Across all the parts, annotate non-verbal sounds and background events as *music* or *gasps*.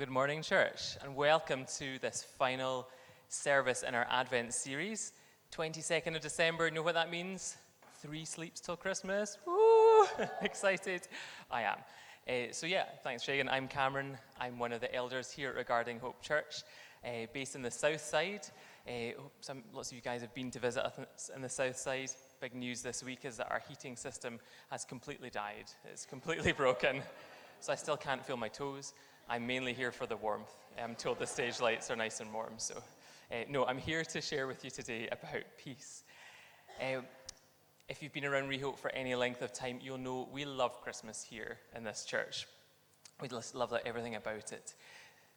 Well, good morning, church, and welcome to this final service in our Advent series. 22nd of December, you know what that means? Three sleeps till Christmas. Woo! *laughs* Excited? I am. Uh, so, yeah, thanks, Shagan. I'm Cameron. I'm one of the elders here at Regarding Hope Church, uh, based in the south side. Uh, some, lots of you guys have been to visit us in the south side. Big news this week is that our heating system has completely died, it's completely *laughs* broken. So, I still can't feel my toes. I'm mainly here for the warmth. I'm told the stage lights are nice and warm. So, uh, no, I'm here to share with you today about peace. Uh, if you've been around Rehope for any length of time, you'll know we love Christmas here in this church. We love everything about it.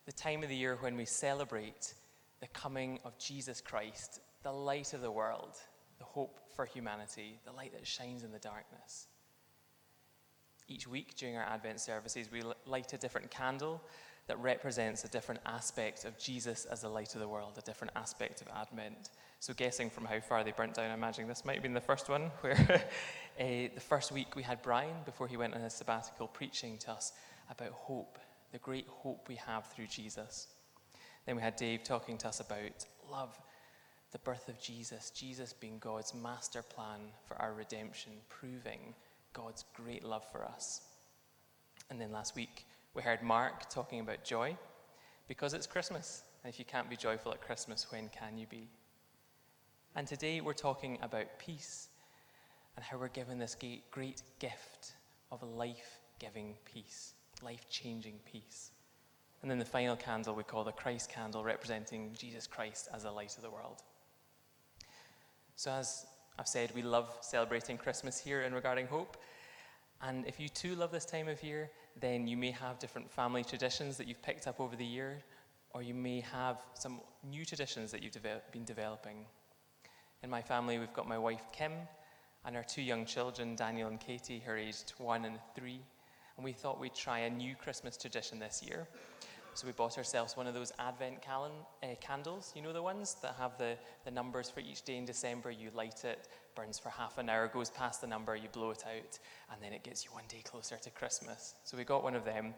The time of the year when we celebrate the coming of Jesus Christ, the light of the world, the hope for humanity, the light that shines in the darkness. Each week during our Advent services, we light a different candle that represents a different aspect of Jesus as the light of the world, a different aspect of Advent. So, guessing from how far they burnt down, I'm imagining this might have been the first one, *laughs* where uh, the first week we had Brian, before he went on his sabbatical, preaching to us about hope, the great hope we have through Jesus. Then we had Dave talking to us about love, the birth of Jesus, Jesus being God's master plan for our redemption, proving God's great love for us. And then last week, we heard Mark talking about joy because it's Christmas. And if you can't be joyful at Christmas, when can you be? And today we're talking about peace and how we're given this great gift of life giving peace, life changing peace. And then the final candle we call the Christ candle, representing Jesus Christ as the light of the world. So, as I've said we love celebrating Christmas here in Regarding Hope. And if you too love this time of year, then you may have different family traditions that you've picked up over the year, or you may have some new traditions that you've been developing. In my family, we've got my wife Kim and our two young children, Daniel and Katie, who are aged one and three. And we thought we'd try a new Christmas tradition this year. So we bought ourselves one of those Advent calen- uh, candles. You know the ones that have the, the numbers for each day in December? You light it, burns for half an hour, goes past the number, you blow it out, and then it gets you one day closer to Christmas. So we got one of them,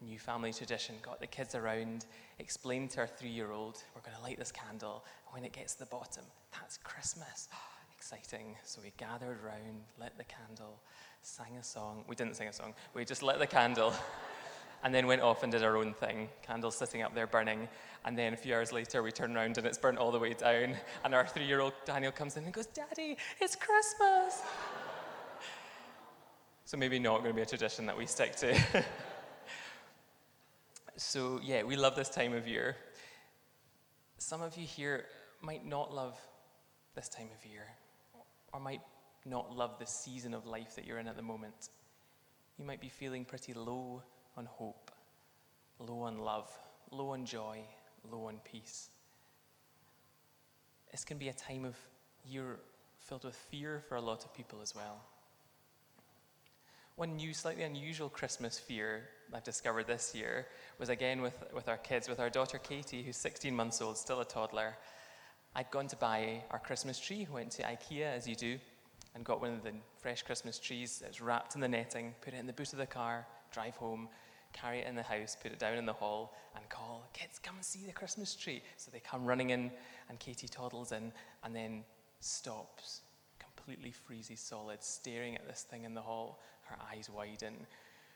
new family tradition, got the kids around, explained to our three year old, we're going to light this candle, and when it gets to the bottom, that's Christmas. *gasps* Exciting. So we gathered round, lit the candle, sang a song. We didn't sing a song, we just lit the candle. *laughs* and then went off and did our own thing, candles sitting up there burning. And then a few hours later, we turn around and it's burnt all the way down. And our three year old Daniel comes in and goes, Daddy, it's Christmas. so maybe not going to be a tradition that we stick to. *laughs* so, yeah, we love this time of year. Some of you here might not love this time of year, or might not love the season of life that you're in at the moment. You might be feeling pretty low on hope, low on love, low on joy, low on peace. This can be a time of year filled with fear for a lot of people as well. One new, slightly unusual Christmas fear I've discovered this year was again with, with our kids, with our daughter Katie, who's 16 months old, still a toddler. I'd gone to buy our Christmas tree, went to IKEA as you do, and got one of the fresh Christmas trees. Was wrapped in the netting, put it in the boot of the car, drive home, carry it in the house, put it down in the hall, and call, kids, come and see the Christmas tree. So they come running in, and Katie toddles in, and then stops, completely freezes solid, staring at this thing in the hall, her eyes widen.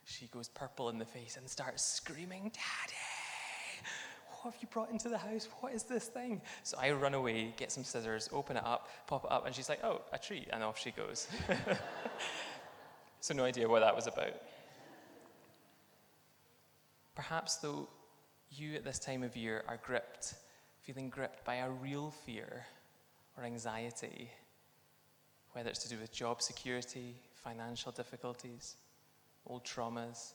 She goes purple in the face and starts screaming, Daddy! What have you brought into the house? What is this thing? So I run away, get some scissors, open it up, pop it up, and she's like, Oh, a tree. And off she goes. *laughs* so, no idea what that was about. Perhaps, though, you at this time of year are gripped, feeling gripped by a real fear or anxiety, whether it's to do with job security, financial difficulties, old traumas,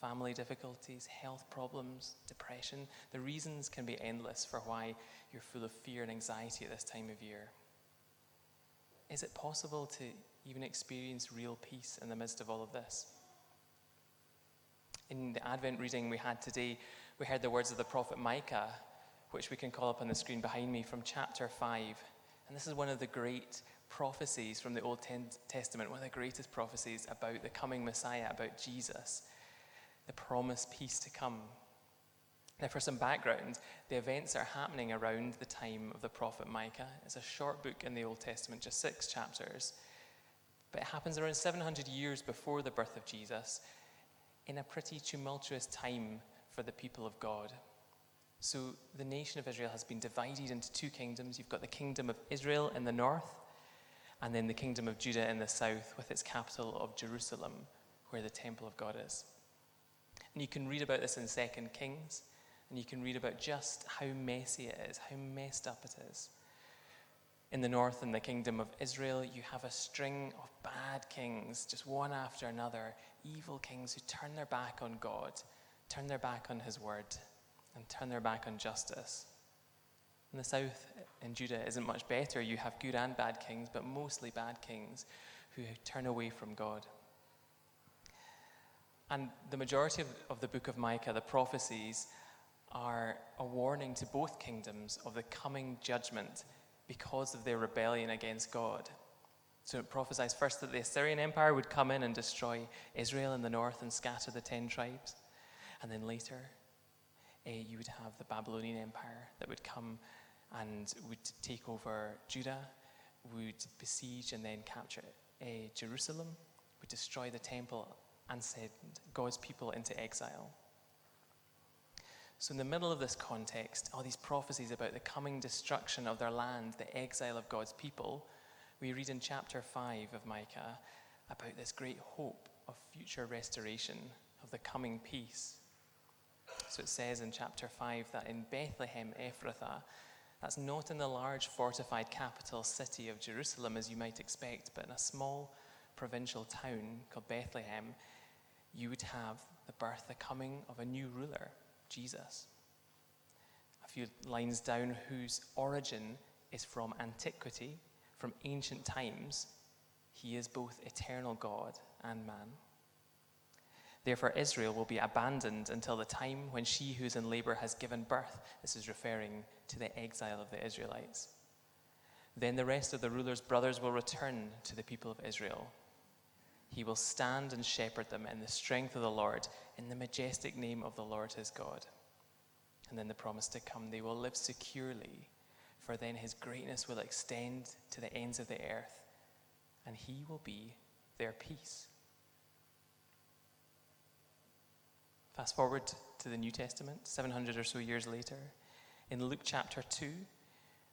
family difficulties, health problems, depression. The reasons can be endless for why you're full of fear and anxiety at this time of year. Is it possible to even experience real peace in the midst of all of this? In the Advent reading we had today, we heard the words of the prophet Micah, which we can call up on the screen behind me from chapter 5. And this is one of the great prophecies from the Old Testament, one of the greatest prophecies about the coming Messiah, about Jesus, the promised peace to come. Now, for some background, the events are happening around the time of the prophet Micah. It's a short book in the Old Testament, just six chapters. But it happens around 700 years before the birth of Jesus in a pretty tumultuous time for the people of God. So, the nation of Israel has been divided into two kingdoms. You've got the kingdom of Israel in the north, and then the kingdom of Judah in the south, with its capital of Jerusalem, where the temple of God is. And you can read about this in 2 Kings, and you can read about just how messy it is, how messed up it is. In the north, in the kingdom of Israel, you have a string of bad kings, just one after another, evil kings who turn their back on God, turn their back on His word, and turn their back on justice. In the south, in Judah, isn't much better. You have good and bad kings, but mostly bad kings who turn away from God. And the majority of, of the book of Micah, the prophecies, are a warning to both kingdoms of the coming judgment because of their rebellion against God. So it prophesies first that the Assyrian Empire would come in and destroy Israel in the north and scatter the ten tribes. And then later, uh, you would have the Babylonian Empire that would come and would take over Judah, would besiege and then capture uh, Jerusalem, would destroy the temple, and send God's people into exile. So, in the middle of this context, all these prophecies about the coming destruction of their land, the exile of God's people, we read in chapter 5 of Micah about this great hope of future restoration, of the coming peace. So it says in chapter 5 that in Bethlehem, Ephrathah, that's not in the large fortified capital city of Jerusalem as you might expect, but in a small provincial town called Bethlehem, you would have the birth, the coming of a new ruler, Jesus. A few lines down, whose origin is from antiquity, from ancient times. He is both eternal God and man. Therefore, Israel will be abandoned until the time when she who is in labor has given birth. This is referring to the exile of the Israelites. Then the rest of the ruler's brothers will return to the people of Israel. He will stand and shepherd them in the strength of the Lord, in the majestic name of the Lord his God. And then the promise to come, they will live securely, for then his greatness will extend to the ends of the earth, and he will be their peace. Fast forward to the New Testament, 700 or so years later. In Luke chapter 2,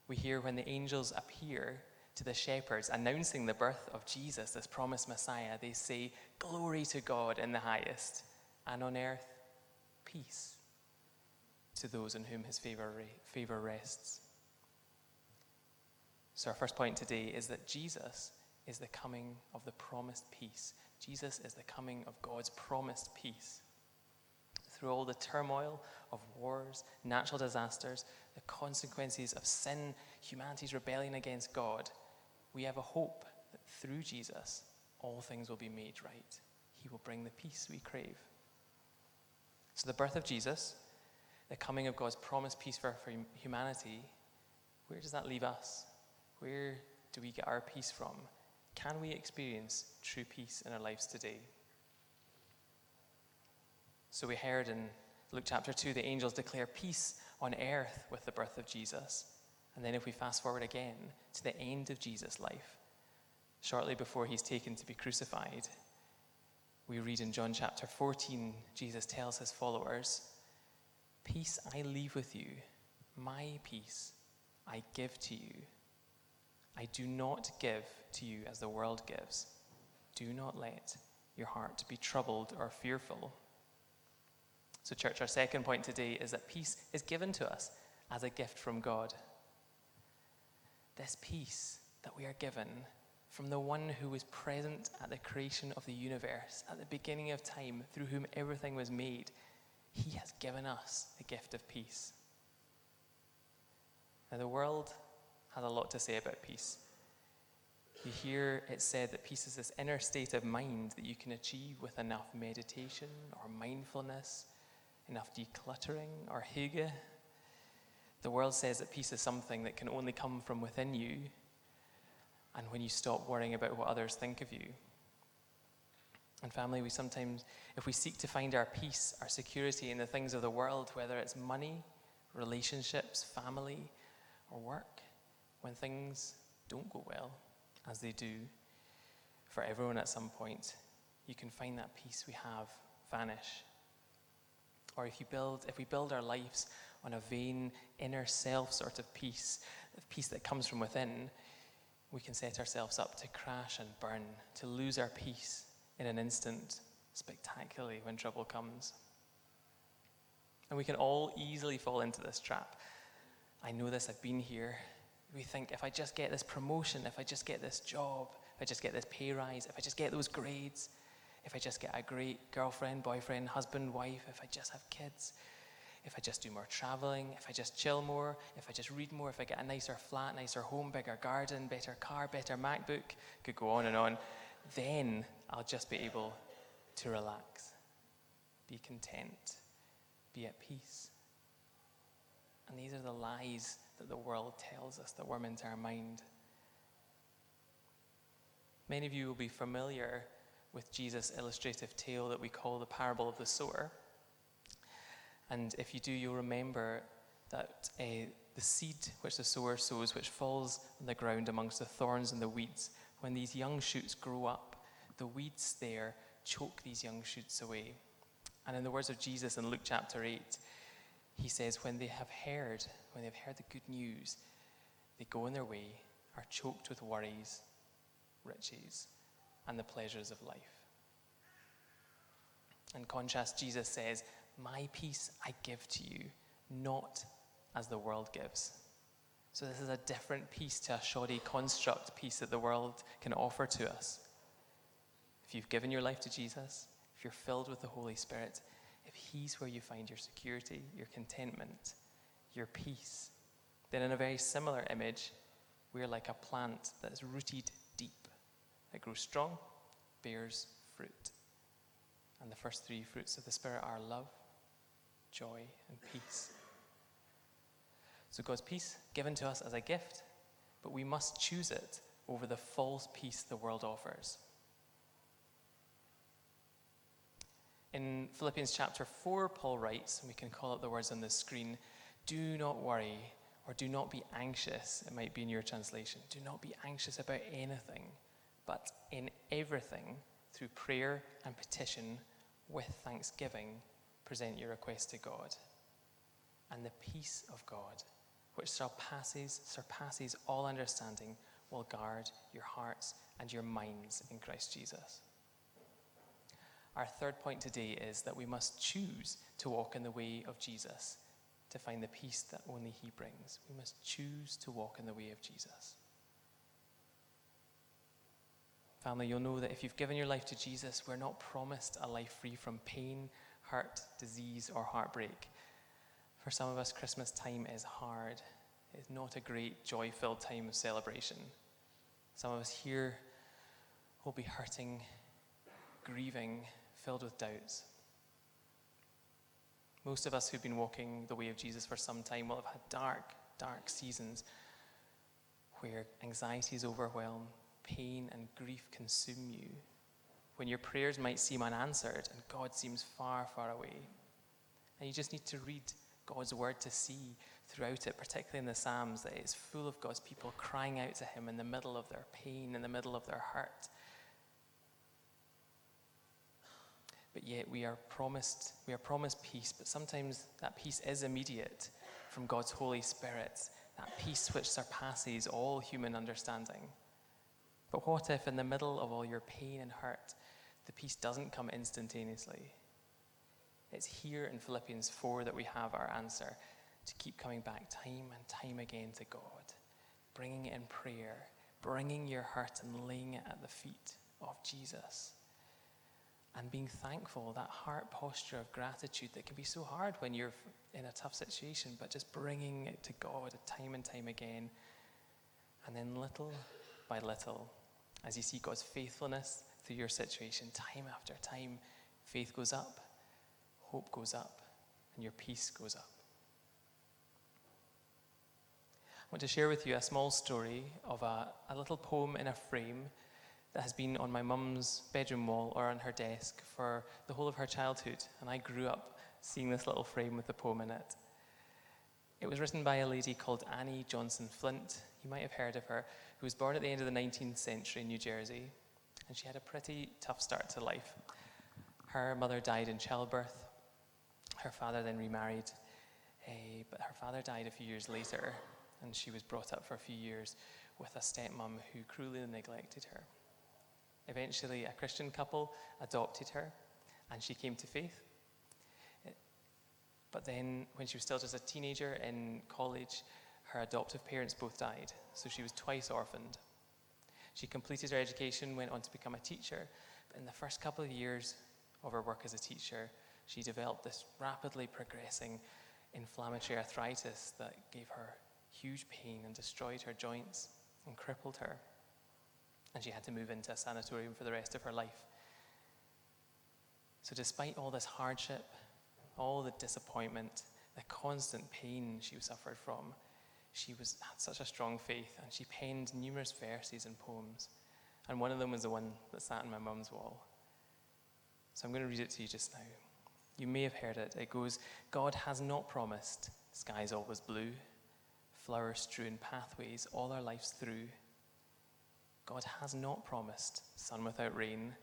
we hear when the angels appear to the shepherds announcing the birth of Jesus, this promised Messiah, they say, Glory to God in the highest, and on earth, peace to those in whom his favor, favor rests. So, our first point today is that Jesus is the coming of the promised peace. Jesus is the coming of God's promised peace through all the turmoil of wars, natural disasters, the consequences of sin, humanity's rebellion against God, we have a hope that through Jesus, all things will be made right. He will bring the peace we crave. So, the birth of Jesus, the coming of God's promised peace for, for humanity, where does that leave us? Where do we get our peace from? Can we experience true peace in our lives today? So we heard in Luke chapter 2 the angels declare peace on earth with the birth of Jesus. And then if we fast forward again to the end of Jesus' life, shortly before he's taken to be crucified, we read in John chapter 14, Jesus tells his followers, Peace I leave with you, my peace I give to you. I do not give to you as the world gives. Do not let your heart be troubled or fearful. So, church, our second point today is that peace is given to us as a gift from God. This peace that we are given from the one who was present at the creation of the universe, at the beginning of time, through whom everything was made, he has given us the gift of peace. Now, the world has a lot to say about peace. You hear it said that peace is this inner state of mind that you can achieve with enough meditation or mindfulness enough decluttering or hygge. The world says that peace is something that can only come from within you and when you stop worrying about what others think of you. And family, we sometimes, if we seek to find our peace, our security in the things of the world, whether it's money, relationships, family, or work, when things don't go well, as they do for everyone at some point, you can find that peace we have vanish. Or if you build, if we build our lives on a vain inner self sort of peace, peace that comes from within, we can set ourselves up to crash and burn, to lose our peace in an instant, spectacularly when trouble comes. And we can all easily fall into this trap. I know this, I've been here. We think if I just get this promotion, if I just get this job, if I just get this pay rise, if I just get those grades, if I just get a great girlfriend, boyfriend, husband, wife, if I just have kids, if I just do more traveling, if I just chill more, if I just read more, if I get a nicer flat, nicer home, bigger garden, better car, better MacBook, could go on and on, then I'll just be able to relax, be content, be at peace. And these are the lies that the world tells us that worm into our mind. Many of you will be familiar with Jesus' illustrative tale that we call the parable of the sower. And if you do, you'll remember that uh, the seed which the sower sows, which falls on the ground amongst the thorns and the weeds, when these young shoots grow up, the weeds there choke these young shoots away. And in the words of Jesus in Luke chapter 8, he says, When they have heard, when they've heard the good news, they go on their way, are choked with worries, riches, and the pleasures of life. In contrast, Jesus says, My peace I give to you, not as the world gives. So, this is a different peace to a shoddy construct peace that the world can offer to us. If you've given your life to Jesus, if you're filled with the Holy Spirit, if He's where you find your security, your contentment, your peace, then in a very similar image, we're like a plant that is rooted deep. that grows strong, bears fruit. And the first three fruits of the Spirit are love, joy, and peace. So God's peace given to us as a gift, but we must choose it over the false peace the world offers. In Philippians chapter 4, Paul writes, and we can call up the words on the screen do not worry or do not be anxious. It might be in your translation. Do not be anxious about anything, but in everything, through prayer and petition, with thanksgiving, present your request to God. And the peace of God, which surpasses, surpasses all understanding, will guard your hearts and your minds in Christ Jesus. Our third point today is that we must choose to walk in the way of Jesus to find the peace that only He brings. We must choose to walk in the way of Jesus. Family, you'll know that if you've given your life to Jesus, we're not promised a life free from pain, hurt, disease, or heartbreak. For some of us, Christmas time is hard. It's not a great, joy filled time of celebration. Some of us here will be hurting, grieving, filled with doubts. Most of us who've been walking the way of Jesus for some time will have had dark, dark seasons where anxieties overwhelm, pain and grief consume you, when your prayers might seem unanswered and God seems far, far away. And you just need to read God's word to see throughout it, particularly in the Psalms, that it's full of God's people crying out to Him in the middle of their pain, in the middle of their hurt, but yet we are promised we are promised peace but sometimes that peace is immediate from god's holy spirit that peace which surpasses all human understanding but what if in the middle of all your pain and hurt the peace doesn't come instantaneously it's here in philippians 4 that we have our answer to keep coming back time and time again to god bringing in prayer bringing your hurt and laying it at the feet of jesus and being thankful, that heart posture of gratitude that can be so hard when you're in a tough situation, but just bringing it to God time and time again. And then little by little, as you see God's faithfulness through your situation, time after time, faith goes up, hope goes up, and your peace goes up. I want to share with you a small story of a, a little poem in a frame that has been on my mum's bedroom wall or on her desk for the whole of her childhood, and I grew up seeing this little frame with the poem in it. It was written by a lady called Annie Johnson Flint. You might have heard of her, who was born at the end of the 19th century in New Jersey, and she had a pretty tough start to life. Her mother died in childbirth. Her father then remarried, uh, but her father died a few years later, and she was brought up for a few years with a stepmom who cruelly neglected her. Eventually, a Christian couple adopted her, and she came to faith. But then, when she was still just a teenager in college, her adoptive parents both died, so she was twice orphaned. She completed her education, went on to become a teacher, but in the first couple of years of her work as a teacher, she developed this rapidly progressing inflammatory arthritis that gave her huge pain and destroyed her joints and crippled her. And she had to move into a sanatorium for the rest of her life. So, despite all this hardship all the disappointment, the constant pain she suffered from, she was, had such a strong faith, and she penned numerous verses and poems. And one of them was the one that sat on my mum's wall. So I'm going to read it to you just now. You may have heard it. It goes God has not promised skies always blue, flower strewn pathways all our lives through. God has not promised sun without rain,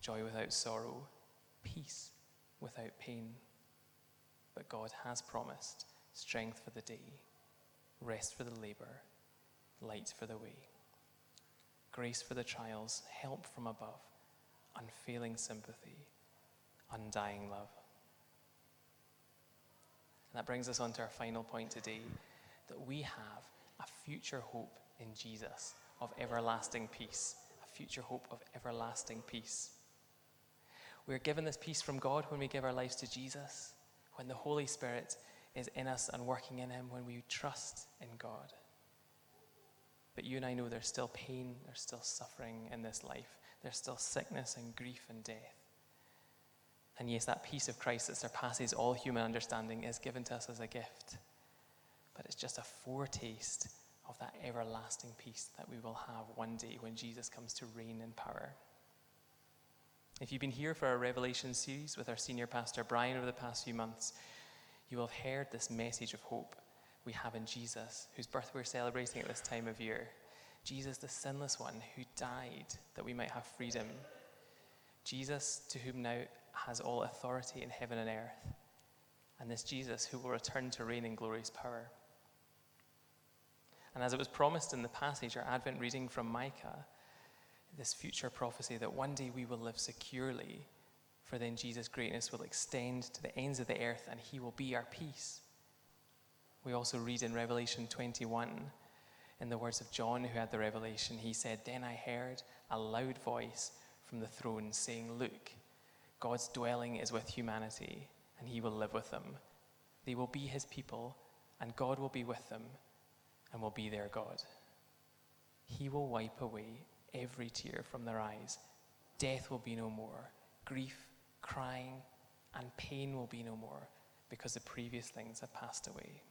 joy without sorrow, peace without pain but God has promised strength for the day, rest for the labor, light for the way, grace for the trials, help from above, unfailing sympathy, undying love. And that brings us on to our final point today that we have a future hope in Jesus of everlasting peace, a future hope of everlasting peace. We're given this peace from God when we give our lives to Jesus when the Holy Spirit is in us and working in Him, when we trust in God. But you and I know there's still pain, there's still suffering in this life, there's still sickness and grief and death. And yes, that peace of Christ that surpasses all human understanding is given to us as a gift. But it's just a foretaste of that everlasting peace that we will have one day when Jesus comes to reign in power. If you've been here for our Revelation series with our senior pastor Brian over the past few months, you will have heard this message of hope we have in Jesus, whose birth we're celebrating at this time of year. Jesus, the sinless one who died that we might have freedom. Jesus, to whom now has all authority in heaven and earth. And this Jesus who will return to reign in glorious power. And as it was promised in the passage, our Advent reading from Micah, this future prophecy that one day we will live securely, for then Jesus' greatness will extend to the ends of the earth and he will be our peace. We also read in Revelation 21, in the words of John, who had the revelation, he said, Then I heard a loud voice from the throne saying, Look, God's dwelling is with humanity, and he will live with them. They will be his people, and God will be with them, and will be their God. He will wipe away every tear from their eyes. Death will be no more. Grief, crying, and pain will be no more because the previous things have passed away.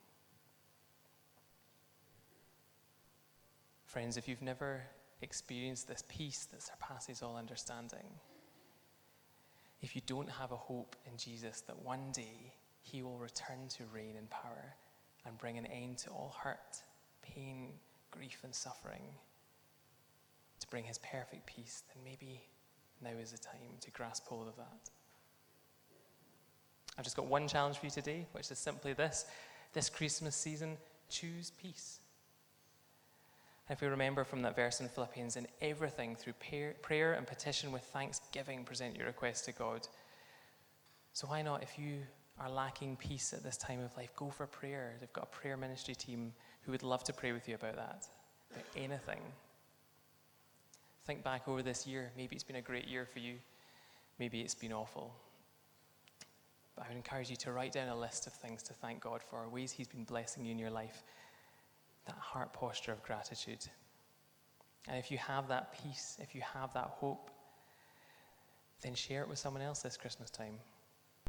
Friends, if you've never experienced this peace that surpasses all understanding, if you don't have a hope in Jesus that one day he will return to reign in power and bring an end to all hurt, pain, grief, and suffering, to bring his perfect peace, then maybe now is the time to grasp hold of that. I've just got one challenge for you today, which is simply this this Christmas season, choose peace. And if we remember from that verse in Philippians, in everything through prayer and petition with thanksgiving, present your request to God. So why not, if you are lacking peace at this time of life, go for prayer. They've got a prayer ministry team who would love to pray with you about that, about anything. Think back over this year. Maybe it's been a great year for you. Maybe it's been awful. But I would encourage you to write down a list of things to thank God for, ways He's been blessing you in your life. That heart posture of gratitude. And if you have that peace, if you have that hope, then share it with someone else this Christmas time.